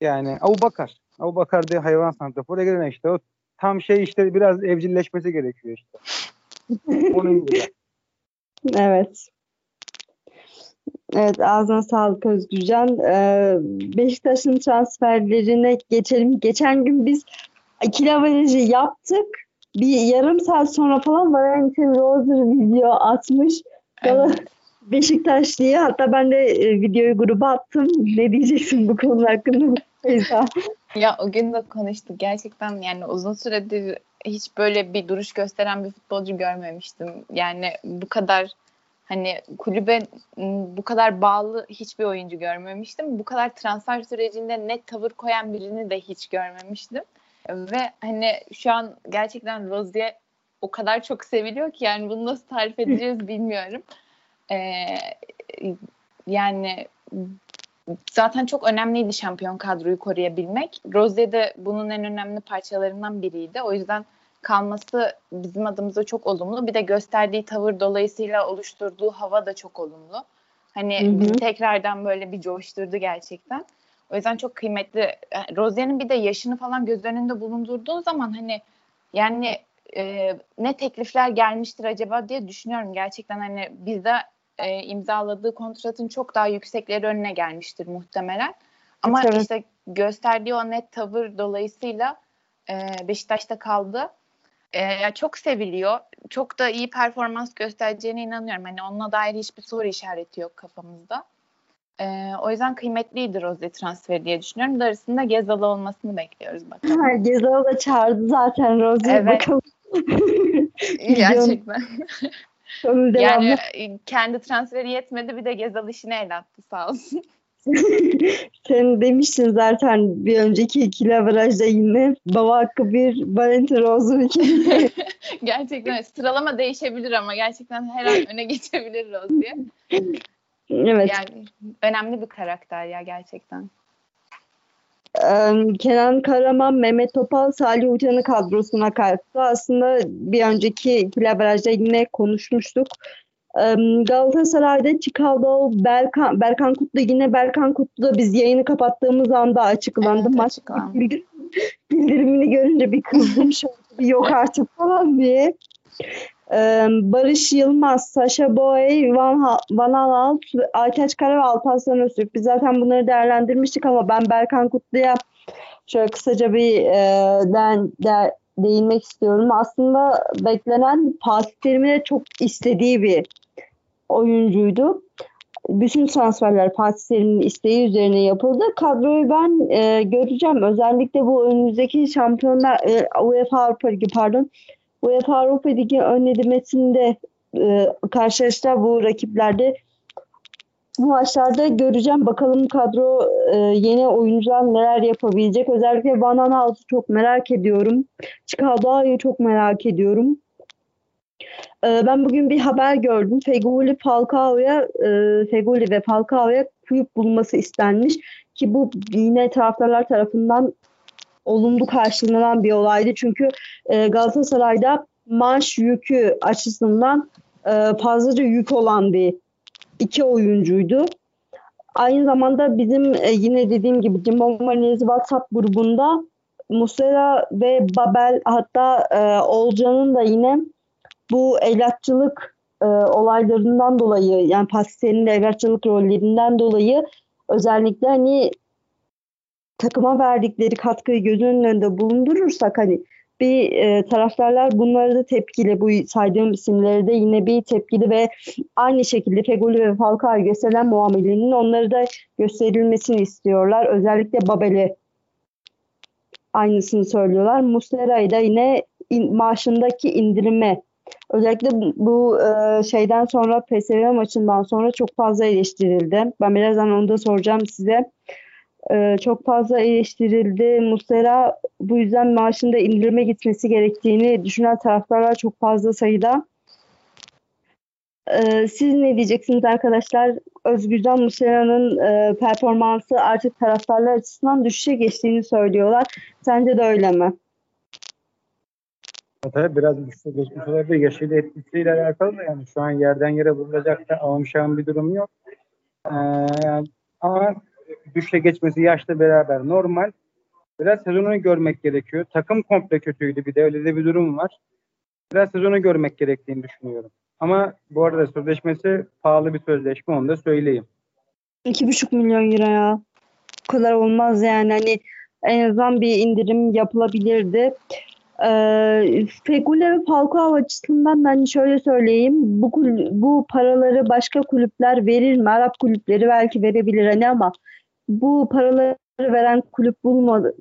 Speaker 3: yani Abu Bakar. Abu Bakar diye hayvan santrafor gelen işte o tam şey işte biraz evcilleşmesi gerekiyor işte. <laughs> Onun gibi.
Speaker 1: Evet. Evet ağzına sağlık Özgürcan. Ee, Beşiktaş'ın transferlerine geçelim. Geçen gün biz ikili averajı yaptık. Bir yarım saat sonra falan Valentin Roser video atmış. Gala-
Speaker 2: Evet. <laughs>
Speaker 1: Beşiktaş diye. Hatta ben de e, videoyu gruba attım. Ne diyeceksin bu konu hakkında? <laughs>
Speaker 2: Ya o gün de konuştuk. Gerçekten yani uzun süredir hiç böyle bir duruş gösteren bir futbolcu görmemiştim. Yani bu kadar hani kulübe m, bu kadar bağlı hiçbir oyuncu görmemiştim. Bu kadar transfer sürecinde net tavır koyan birini de hiç görmemiştim. Ve hani şu an gerçekten Rozier o kadar çok seviliyor ki yani bunu nasıl tarif edeceğiz <laughs> bilmiyorum. Ee, yani zaten çok önemliydi şampiyon kadroyu koruyabilmek. Rozier de bunun en önemli parçalarından biriydi. O yüzden kalması bizim adımıza çok olumlu. Bir de gösterdiği tavır dolayısıyla oluşturduğu hava da çok olumlu. Hani
Speaker 1: Hı hı.
Speaker 2: bizi tekrardan böyle bir coşturdu gerçekten. O yüzden çok kıymetli. Rozier'in bir de yaşını falan göz önünde bulundurduğun zaman hani yani e, ne teklifler gelmiştir acaba diye düşünüyorum. Gerçekten hani bizde e, imzaladığı kontratın çok daha yüksekleri önüne gelmiştir muhtemelen. Ama
Speaker 1: Evet.
Speaker 2: işte gösterdiği o net tavır dolayısıyla e, Beşiktaş'ta kaldı. E, çok seviliyor. Çok da iyi performans göstereceğine inanıyorum. Hani onunla dair hiçbir soru işareti yok kafamızda. E, o yüzden kıymetliydi Rozier transferi diye düşünüyorum. Darısında Gezalı olmasını bekliyoruz bakalım.
Speaker 1: Gezal'ı da çağırdı zaten Rozier.
Speaker 2: Evet.
Speaker 1: Bakalım. <laughs>
Speaker 2: Gerçekten. <laughs> Yani e, kendi transferi yetmedi bir de Gezal işine el attı sağ olsun. <laughs>
Speaker 1: Sen demiştin zaten bir önceki ikili averajda yine baba hakkı bir Valentino Rose'un ikili.
Speaker 2: gerçekten sıralama değişebilir ama gerçekten her an öne geçebilir Rose diye.
Speaker 1: Evet.
Speaker 2: Yani önemli bir karakter ya gerçekten.
Speaker 1: Kenan Karaman, Mehmet Topal, Salih Uçan'ı kadrosuna kattı. Aslında bir önceki ikili averajda yine konuşmuştuk. Galatasaray'da Chicago, Berkan, Berkan Kutlu yine Berkan Kutlu da biz yayını kapattığımız anda açıklandı.
Speaker 2: Evet,
Speaker 1: Maç
Speaker 2: açıklandı. <laughs>
Speaker 1: bildirimini görünce bir kızdım şöyle bir yok artık falan diye. Barış Yılmaz, Sasha Boy, Van, Van Aanholt, Aytaç Kara ve Alparslan Öztürk. Biz zaten bunları değerlendirmiştik ama ben Berkan Kutlu'ya şöyle kısaca bir e, den, de- değinmek istiyorum. Aslında beklenen Fatih Terim'in de çok istediği bir oyuncuydu. Bütün transferler Fatih Terim'in isteği üzerine yapıldı. Kadroyu ben e, göreceğim. Özellikle bu önümüzdeki şampiyonlar e, UEFA Avrupa Ligi pardon UEFA Avrupa Ligi önlemesinde e, karşılaştılar bu rakiplerde bu maçlarda göreceğim. Bakalım kadro e, yeni oyuncular neler yapabilecek. Özellikle Van Aanholt'u çok merak ediyorum. Chicago'yu çok merak ediyorum. E, ben bugün bir haber gördüm. Feguli Falcao'ya e, Feguli ve Falcao'ya kulüp bulması istenmiş ki bu yine taraftarlar tarafından olumlu karşılanan bir olaydı. Çünkü e, Galatasaray'da maaş yükü açısından e, fazlaca yük olan bir iki oyuncuydu. Aynı zamanda bizim e, yine dediğim gibi Jimbo Marines WhatsApp grubunda Muslera ve Babel hatta e, Olcan'ın da yine bu evlatçılık e, olaylarından dolayı yani Pastisel'in evlatçılık rollerinden dolayı özellikle hani takıma verdikleri katkıyı gözünün önünde bulundurursak hani bir e, taraftarlar bunları da tepkili bu saydığım isimleri de yine bir tepkili ve aynı şekilde Fegoli ve Falcao'ya gösterilen muamelenin onları da gösterilmesini istiyorlar. Özellikle Babel'e aynısını söylüyorlar. Muslera'yı da yine in, maaşındaki indirime özellikle bu e, şeyden sonra PSV maçından sonra çok fazla eleştirildi. Ben birazdan onu da soracağım size. E, çok fazla eleştirildi. Muslera bu yüzden maaşında indirime gitmesi gerektiğini düşünen taraftarlar çok fazla sayıda. E, siz ne diyeceksiniz arkadaşlar? Özgürcan Muslera'nın e, performansı artık taraftarlar açısından düşüşe geçtiğini söylüyorlar. Sence de öyle mi?
Speaker 3: Tabii biraz güçlü geçmiş olabilir. Yaşıyla etkisiyle alakalı da yani şu an yerden yere vurulacak da avamşağın bir durum yok. Ee, ama düşle geçmesi yaşla beraber normal. Biraz sezonu görmek gerekiyor. Takım komple kötüydü bir de öyle de bir durum var. Biraz sezonu görmek gerektiğini düşünüyorum. Ama bu arada sözleşmesi pahalı bir sözleşme onu da söyleyeyim.
Speaker 1: 2,5 milyon euro ya. Bu kadar olmaz yani. Hani en azından bir indirim yapılabilirdi. Ee, Fegüli ve Falcao açısından ben şöyle söyleyeyim. Bu, bu paraları başka kulüpler verir mi? Arap kulüpleri belki verebilir hani ama bu paraları veren kulüp bulmadı,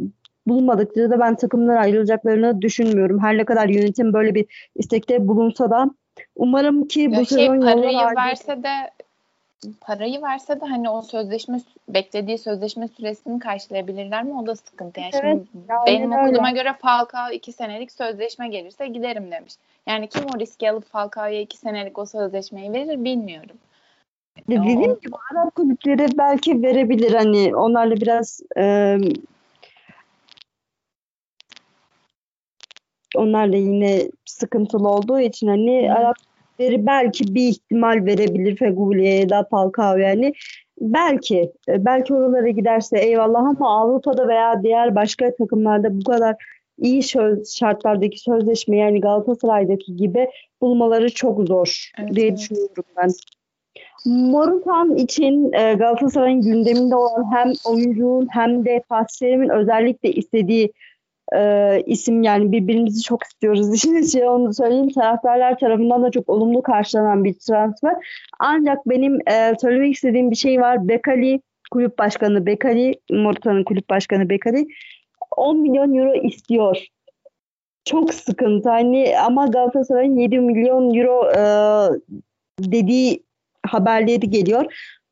Speaker 1: bulmadıkça da ben takımdan ayrılacaklarını düşünmüyorum. Her ne kadar yönetim böyle bir istekte bulunsa da umarım ki bu sezon
Speaker 2: şey
Speaker 1: yollar
Speaker 2: parayı verse de parayı verse de hani o sözleşme beklediği sözleşme süresini karşılayabilirler mi? O da sıkıntı. Yani
Speaker 1: Evet,
Speaker 2: şimdi
Speaker 1: aynen
Speaker 2: benim
Speaker 1: öyle.
Speaker 2: okuluma göre Falcao iki senelik sözleşme gelirse giderim demiş. Yani kim o riski alıp Falcao'ya iki senelik o sözleşmeyi verir bilmiyorum.
Speaker 1: Dediğim gibi Arap kulüpleri belki verebilir hani onlarla biraz e, onlarla yine sıkıntılı olduğu için hani
Speaker 2: Hı.
Speaker 1: Arap kulüpleri belki bir ihtimal verebilir Feguli'ye ya da Falcao yani belki e, belki oralara giderse eyvallah ama Avrupa'da veya diğer başka takımlarda bu kadar iyi söz, şartlardaki sözleşme yani Galatasaray'daki gibi bulmaları çok zor
Speaker 2: Evet,
Speaker 1: diye
Speaker 2: evet.
Speaker 1: düşünüyorum ben. Morutan için e, Galatasaray'ın gündeminde olan hem oyuncunun hem de Fatih Terim'in özellikle istediği e, isim yani birbirimizi çok istiyoruz. İşin açığı onu söyleyeyim. Taraftarlar tarafından da çok olumlu karşılanan bir transfer. Ancak benim e, söylemek istediğim bir şey var. Bekali kulüp başkanı Bekali, Morutan'ın kulüp başkanı Bekali 10 milyon euro istiyor. Çok sıkıntı. Hani ama Galatasaray'ın 7 milyon euro e, dediği haberleri geliyor.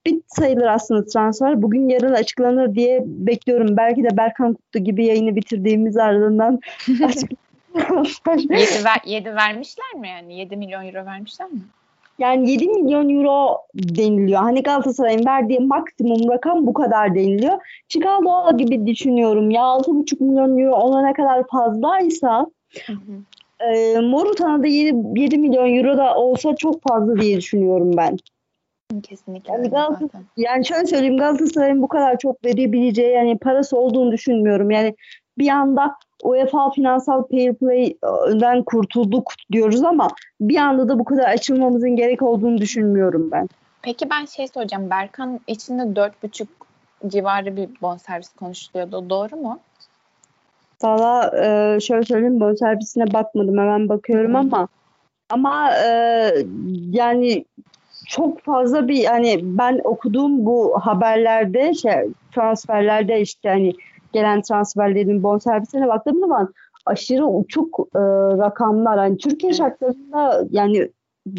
Speaker 1: Bir sayılır aslında transfer. Bugün yarın açıklanır diye bekliyorum. Belki de Berkan Kutlu gibi yayını bitirdiğimiz ardından. <laughs>
Speaker 2: 7, ver, 7 vermişler mi yani? 7 milyon euro vermişler mi?
Speaker 1: Yani 7 milyon euro deniliyor. Hani Galatasaray'ın verdiği maksimum rakam bu kadar deniliyor. Chicago gibi düşünüyorum ya 6,5 milyon euro ona ne kadar fazlaysa hı hı. e, Morutan'a da 7, 7 milyon euro da olsa çok fazla diye düşünüyorum ben.
Speaker 2: Kesinlikle.
Speaker 1: Yani, Galatasaray, yani şöyle söyleyeyim Galatasaray'ın bu kadar çok verebileceği yani parası olduğunu düşünmüyorum. Yani bir anda UEFA finansal fair play'den kurtulduk diyoruz ama bir anda da bu kadar açılmamızın gerek olduğunu düşünmüyorum ben.
Speaker 2: Peki ben şey soracağım. Berkan içinde 4,5 civarı bir bonservis konuşuluyordu. Doğru mu?
Speaker 1: Valla e, şöyle söyleyeyim bonservisine bakmadım. Hemen bakıyorum ama ama e, yani çok fazla bir hani ben okuduğum bu haberlerde şey transferlerde işte hani gelen transferlerin bonservisine baktığım zaman aşırı uçuk e, rakamlar. Yani Türkiye şartlarında yani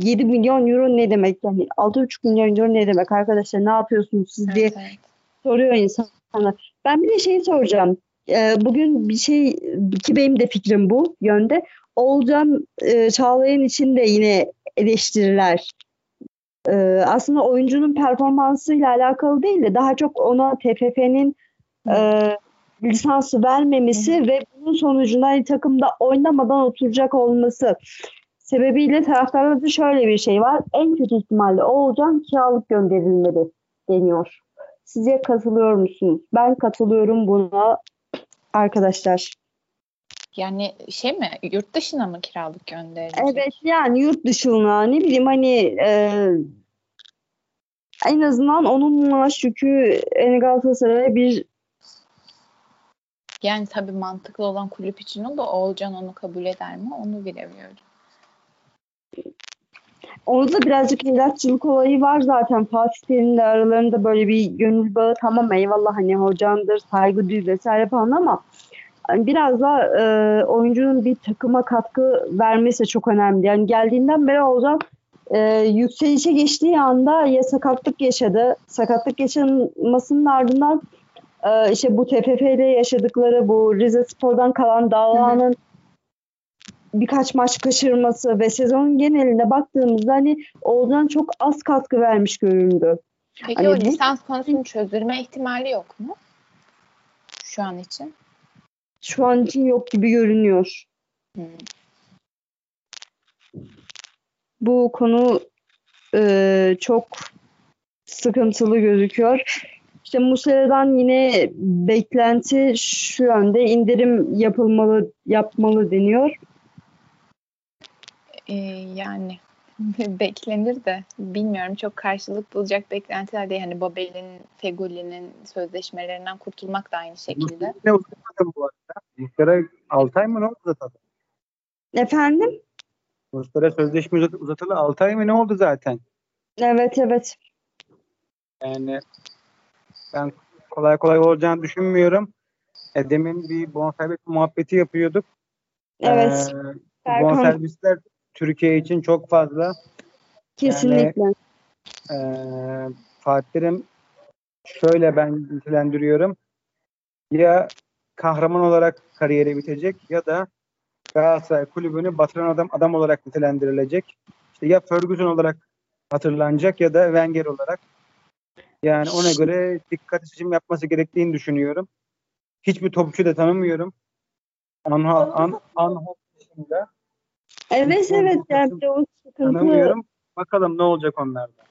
Speaker 1: 7 milyon euro ne demek? Yani 6,5 milyon euro ne demek arkadaşlar? Ne yapıyorsunuz siz diye evet, evet. soruyor insanlar. Ben bir de şey soracağım. E, bugün bir şey ki benim de fikrim bu yönde. Olcan e, Çağlayan için de yine eleştiriler e, aslında oyuncunun performansıyla alakalı değil de daha çok ona TFF'nin e, lisansı vermemesi Hı. ve bunun sonucunda hani takımda oynamadan oturacak olması sebebiyle taraftarlarda şöyle bir şey var. En kötü ihtimalle Oğulcan kiralık gönderilmeli deniyor. Size katılıyor musunuz? Ben katılıyorum buna arkadaşlar.
Speaker 2: Yani şey mi yurt dışına mı kiralık gönderilecek?
Speaker 1: Evet yani yurt dışına ne bileyim hani e, en azından onun maaş yükü Galatasaray'a bir
Speaker 2: yani tabii mantıklı olan kulüp için o da Oğulcan onu kabul eder mi onu bilemiyorum.
Speaker 1: Orada birazcık evlatçılık olayı var zaten. Fatih Terim'le aralarında böyle bir gönül bağı tamam eyvallah hani hocamdır, saygı duy vesaire falan ama biraz da e, oyuncunun bir takıma katkı vermesi çok önemli. Yani geldiğinden beri Oğuzhan e, yükselişe geçtiği anda ya sakatlık yaşadı. Sakatlık yaşanmasının ardından e, işte bu TFF'de yaşadıkları bu Rize Spor'dan kalan Dağla'nın birkaç maç kaçırması ve sezonun genelinde baktığımızda hani Oğuzhan çok az katkı vermiş göründü.
Speaker 2: Peki hani o lisans konusunu çözülme ihtimali yok mu? Şu an için.
Speaker 1: Şu an için yok gibi görünüyor. Bu konu e, çok sıkıntılı gözüküyor. İşte Muslera'dan yine beklenti şu yönde indirim yapılmalı yapmalı deniyor.
Speaker 2: Ee, yani <laughs> beklenir de bilmiyorum çok karşılık bulacak beklentiler değil. Hani Babel'in, Fegoli'nin sözleşmelerinden kurtulmak da aynı şekilde.
Speaker 3: Ne uzatmadı bu arada? Muslera 6 ay mı ne oldu zaten?
Speaker 1: Efendim?
Speaker 3: Muslera sözleşme uzatılı 6 ay mı ne oldu zaten?
Speaker 1: Evet evet.
Speaker 3: Yani ben kolay kolay olacağını düşünmüyorum. E, demin bir bonservis muhabbeti yapıyorduk.
Speaker 1: Evet.
Speaker 3: Ee, bonservisler Türkiye için çok fazla.
Speaker 1: Kesinlikle. Yani,
Speaker 3: e, Fatih'im şöyle ben nitelendiriyorum. Ya kahraman olarak kariyeri bitecek ya da Galatasaray kulübünü batıran adam adam olarak nitelendirilecek. İşte ya Ferguson olarak hatırlanacak ya da Wenger olarak. Yani ona göre dikkat seçim yapması gerektiğini düşünüyorum. Hiçbir topçu da tanımıyorum. Anha, an, Anhol dışında.
Speaker 1: Evet evet. Yani o sıkıntı. Tanımıyorum.
Speaker 3: Bakalım ne olacak onlarda.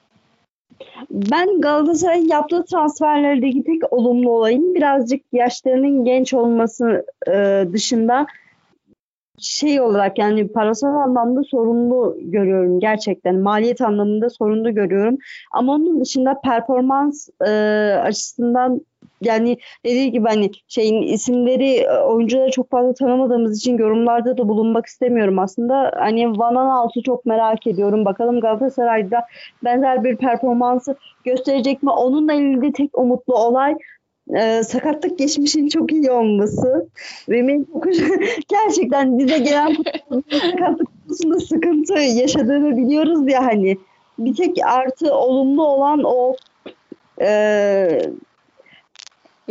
Speaker 1: Ben Galatasaray'ın yaptığı transferlerdeki tek olumlu olayın birazcık yaşlarının genç olması e, dışında şey olarak yani parasal anlamda sorunlu görüyorum gerçekten. Maliyet anlamında sorunlu görüyorum. Ama onun dışında performans e, açısından yani dediği gibi hani şeyin isimleri e, oyuncuları çok fazla tanımadığımız için yorumlarda da bulunmak istemiyorum aslında. Hani Van Aanholt'u çok merak ediyorum. Bakalım Galatasaray'da benzer bir performansı gösterecek mi? Onun elinde tek umutlu olay e, sakatlık geçmişin çok iyi olması benim <laughs> gerçekten bize gelen sakatlık konusunda sıkıntı yaşadığını biliyoruz ya hani bir tek artı olumlu olan o e,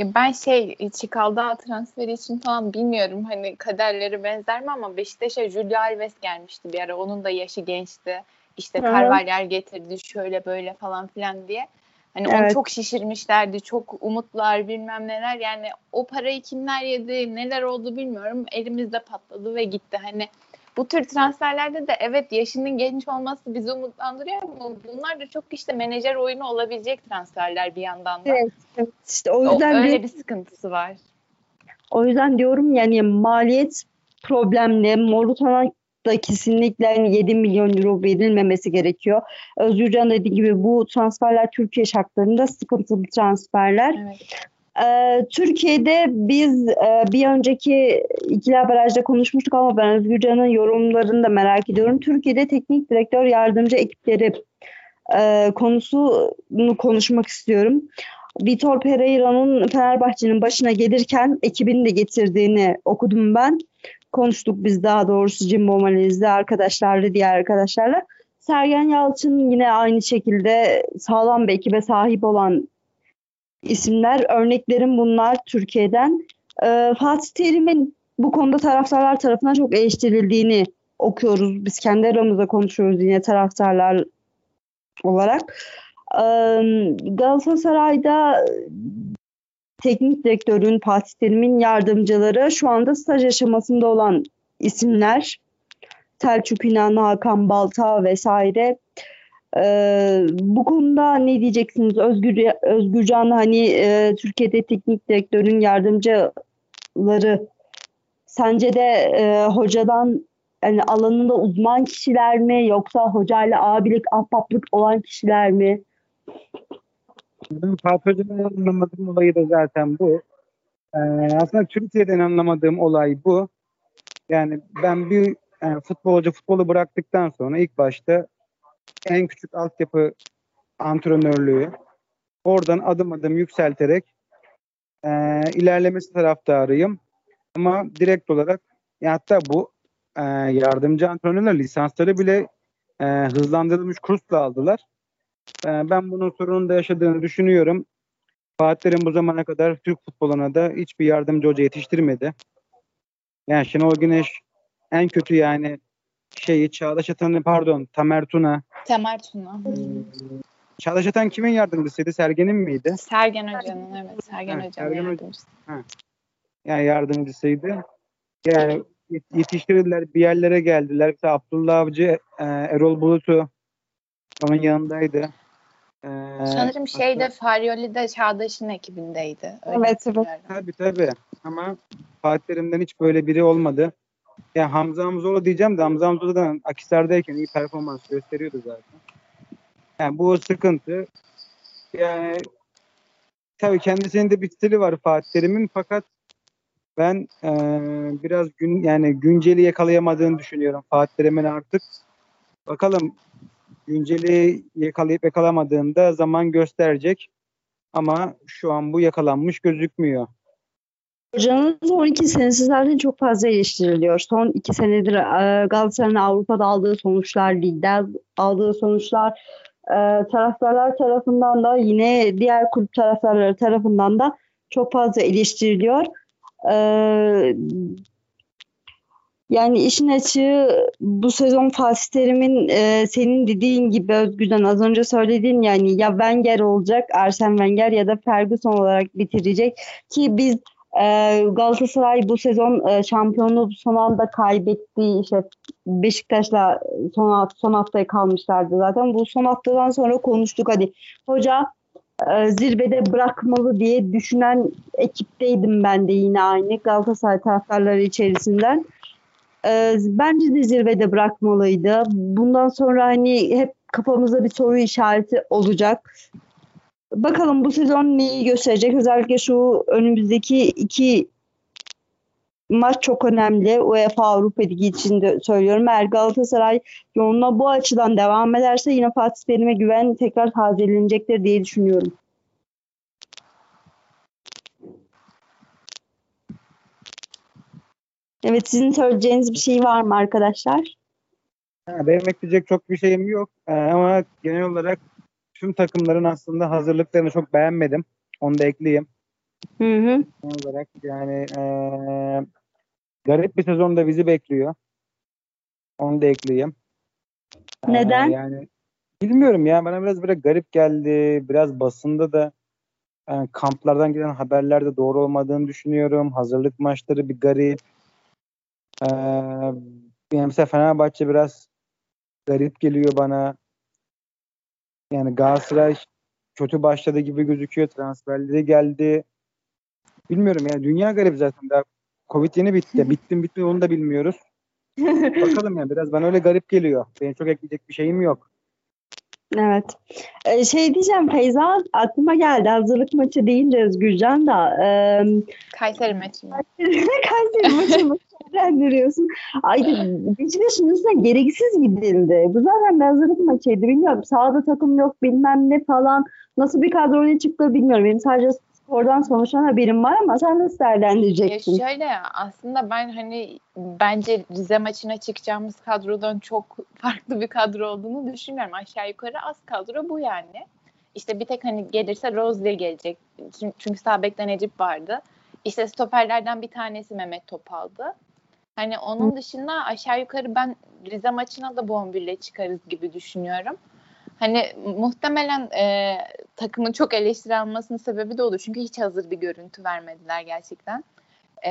Speaker 2: ya ben şey Çikal'da transferi için falan bilmiyorum hani kaderleri benzer mi ama Beşiktaş'a Julio Alves gelmişti bir ara. Onun da yaşı gençti. İşte Carvalhal getirdi şöyle böyle falan filan diye. Hani evet. onu çok şişirmişlerdi. Çok umutlar bilmem neler. Yani o parayı kimler yedi, neler oldu bilmiyorum. Elimizde patladı ve gitti. Hani bu tür transferlerde de evet yaşının genç olması bizi umutlandırıyor ama bunlar da çok işte menajer oyunu olabilecek transferler bir yandan da.
Speaker 1: Evet, evet. işte o yüzden
Speaker 2: o, öyle bir sıkıntısı var.
Speaker 1: O yüzden diyorum yani maliyet problemli. Morutan'a da kesinlikle 7 milyon euro verilmemesi gerekiyor. Özgürcan dediği gibi bu transferler Türkiye şartlarında sıkıntılı transferler. Evet. Ee, Türkiye'de biz e, bir önceki ikili barajda konuşmuştuk ama ben Özgürcan'ın yorumlarını da merak ediyorum. Türkiye'de teknik direktör yardımcı ekipleri e, konusunu konuşmak istiyorum. Vitor Pereira'nın Fenerbahçe'nin başına gelirken ekibini de getirdiğini okudum ben konuştuk biz daha doğrusu Jimbo Maliz'de arkadaşlarla diğer arkadaşlarla. Sergen Yalçın yine aynı şekilde sağlam bir ekibe sahip olan isimler. Örneklerim bunlar Türkiye'den. Ee, Fatih Terim'in bu konuda taraftarlar tarafından çok eleştirildiğini okuyoruz. Biz kendi aramızda konuşuyoruz yine taraftarlar olarak. Ee, Galatasaray'da teknik direktörün Fatih Terim'in yardımcıları şu anda staj aşamasında olan isimler. Selçuk İnan, Hakan Balta vesaire. Ee, bu konuda ne diyeceksiniz? Özgür Özgürcan hani e, Türkiye'de teknik direktörün yardımcıları sence de e, hocadan yani alanında uzman kişiler mi yoksa hocayla abilik, ahbaplık olan kişiler mi?
Speaker 3: Ben Fatih anlamadığım olayı da zaten bu. Ee, aslında Türkiye'den anlamadığım olay bu. Yani ben bir yani futbolcu futbolu bıraktıktan sonra ilk başta en küçük altyapı antrenörlüğü oradan adım adım yükselterek e, ilerlemesi taraftarıyım. Ama direkt olarak ya hatta bu e, yardımcı antrenörler lisansları bile e, hızlandırılmış kursla aldılar. Ee, ben bunun sorununu da yaşadığını düşünüyorum. Fatih'lerin bu zamana kadar Türk futboluna da hiçbir yardımcı hoca yetiştirmedi. Yani Şenol Güneş en kötü yani şeyi Çağdaş Atan'ı pardon Tamer Tuna.
Speaker 2: Tamer Tuna.
Speaker 3: Çağdaş Atan kimin yardımcısıydı? Sergen'in miydi?
Speaker 2: Sergen Hoca'nın evet. Sergen ha, Hoca'nın Sergen yardımcısı. Ha.
Speaker 3: Yani yardımcısıydı. Yani yetiştirdiler bir yerlere geldiler. Mesela Abdullah Avcı, e, Erol Bulut'u onun yanındaydı.
Speaker 2: Ee, Sanırım şeyde hatta... Faryoli'de Çağdaş'ın ekibindeydi.
Speaker 1: Öyle evet evet.
Speaker 3: Tabii tabii. Ama Fatih Terim'den hiç böyle biri olmadı. Ya Hamza Hamzoğlu diyeceğim de Hamza Hamzoğlu da Akisar'dayken iyi performans gösteriyordu zaten. Yani bu sıkıntı. Yani tabii kendisinin de bir stili var Fatih Terim'in fakat ben e, biraz gün yani günceli yakalayamadığını düşünüyorum Fatih Terim'in artık. Bakalım günceli yakalayıp yakalamadığında zaman gösterecek. Ama şu an bu yakalanmış gözükmüyor.
Speaker 1: Hocanın son iki senesi zaten çok fazla eleştiriliyor. Son iki senedir e, Galatasaray'ın Avrupa'da aldığı sonuçlar, ligde aldığı sonuçlar e, taraftarlar tarafından da yine diğer kulüp taraftarları tarafından da çok fazla eleştiriliyor. E, yani işin açığı bu sezon Fatih Terim'in e, senin dediğin gibi Özgür'den az önce söylediğin yani ya Wenger olacak Arsene Wenger ya da Ferguson olarak bitirecek ki biz Galatasaray bu sezon e, şampiyonluğu son anda kaybetti. İşte Beşiktaş'la son, son haftaya kalmışlardı zaten. Bu son haftadan sonra konuştuk hadi hoca e, zirvede bırakmalı diye düşünen ekipteydim ben de yine aynı Galatasaray taraftarları içerisinden e, bence de zirvede bırakmalıydı. Bundan sonra hani hep kafamızda bir soru işareti olacak. Bakalım bu sezon neyi gösterecek? Özellikle şu önümüzdeki iki maç çok önemli. UEFA Avrupa Ligi için de söylüyorum. Eğer Galatasaray yoluna bu açıdan devam ederse yine Fatih Terim'e güven tekrar tazelenecektir diye düşünüyorum. Evet sizin söyleyeceğiniz bir şey var mı arkadaşlar?
Speaker 3: Ha, benim ekleyecek çok bir şeyim yok ee, ama genel olarak tüm takımların aslında hazırlıklarını çok beğenmedim. Onu da ekleyeyim.
Speaker 1: Hı hı.
Speaker 3: Olarak yani eee, garip bir sezon da bizi bekliyor. Onu da ekleyeyim.
Speaker 1: Neden?
Speaker 3: yani bilmiyorum ya bana biraz böyle garip geldi. Biraz basında da e, kamplardan gelen haberler de doğru olmadığını düşünüyorum. Hazırlık maçları bir garip. Eee yani mesela Fenerbahçe biraz garip geliyor bana. Yani Galatasaray kötü başladı gibi gözüküyor. Transferleri geldi. Bilmiyorum yani dünya garip zaten. Daha Covid yeni bitti. Bitti mi bitti mi onu da bilmiyoruz. <laughs> Bakalım yani biraz bana öyle garip geliyor. Benim çok ekleyecek bir şeyim yok.
Speaker 1: Evet. Ee, şey diyeceğim Feyza aklıma geldi hazırlık maçı deyince Özgürcan da e,
Speaker 2: Kayseri maçı mı?
Speaker 1: Kayseri <laughs> maçını değerlendiriyorsun. <laughs> Ay Beşiktaş'ın üstüne gereksiz gidildi. Bu zaten bir hazırlık maçıydı. Bilmiyorum sahada takım yok bilmem ne falan. Nasıl bir kadroyla çıktı bilmiyorum. Benim sadece spordan sonuçtan haberim var ama sen nasıl
Speaker 2: Ya
Speaker 1: değerlendireceksin?
Speaker 2: şöyle aslında ben hani bence Rize maçına çıkacağımız kadrodan çok <laughs> farklı bir kadro olduğunu düşünmüyorum. Aşağı yukarı az kadro bu yani. İşte bir tek hani gelirse Rozley gelecek. Çünkü, bekte Necip vardı. İşte stoperlerden bir tanesi Mehmet Topal'dı. Hani onun dışında aşağı yukarı ben Rize maçına da bu 11 ile çıkarız gibi düşünüyorum. Hani muhtemelen e, takımın çok eleştiri almasının sebebi de olur. Çünkü hiç hazır bir görüntü vermediler gerçekten. E,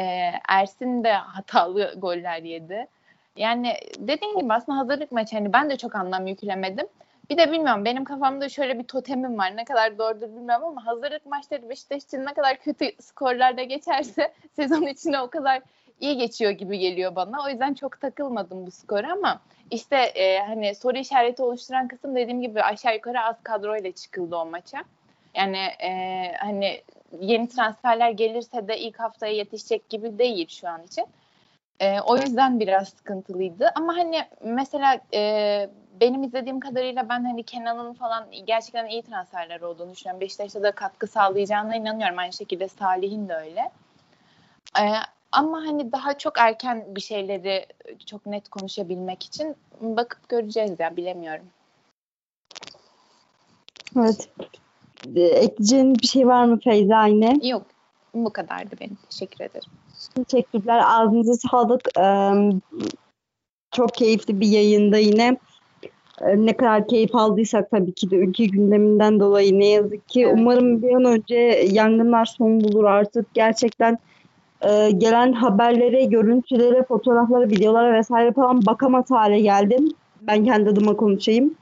Speaker 2: Ersin de hatalı <laughs> goller yedi. Yani dediğim gibi aslında hazırlık maçı hani ben de çok anlam yüklemedim. Bir de bilmiyorum benim kafamda şöyle bir totemim var. Ne kadar doğrudur bilmiyorum ama hazırlık maçları Beşiktaş için ne kadar kötü skorlarda geçerse <laughs> sezon içinde o kadar iyi geçiyor gibi geliyor bana. O yüzden çok takılmadım bu skora ama işte e, hani soru işareti oluşturan kısım dediğim gibi aşağı yukarı az kadroyla çıkıldı o maça. Yani e, hani yeni transferler gelirse de ilk haftaya yetişecek gibi değil şu an için. E, o yüzden biraz sıkıntılıydı. Ama hani mesela e, benim izlediğim kadarıyla ben hani Kenan'ın falan gerçekten iyi transferler olduğunu düşünüyorum. Beşiktaş'a da katkı sağlayacağına inanıyorum. Aynı şekilde Salih'in de öyle. E, ama hani daha çok erken bir şeyleri çok net konuşabilmek için bakıp göreceğiz ya bilemiyorum.
Speaker 1: Evet. Ekleyeceğin bir şey var mı Feyza yine?
Speaker 2: Yok bu kadardı benim. Teşekkür ederim.
Speaker 1: Teşekkürler. Ağzınıza sağlık. Ee, çok keyifli bir yayında yine. Ee, Ne kadar keyif aldıysak tabii ki de ülke gündeminden dolayı ne yazık ki.
Speaker 2: Evet.
Speaker 1: Umarım bir an önce yangınlar son bulur artık. Gerçekten e, gelen haberlere, görüntülere, fotoğraflara, videolara vesaire falan bakamaz hale geldim. Ben kendi adıma konuşayım.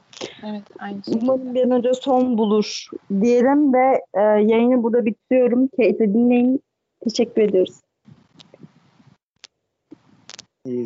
Speaker 2: Evet aynı şekilde.
Speaker 1: Umarım bir an önce son bulur diyelim ve e, yayını burada bitiriyorum. Keyifle dinleyin. Teşekkür ediyoruz.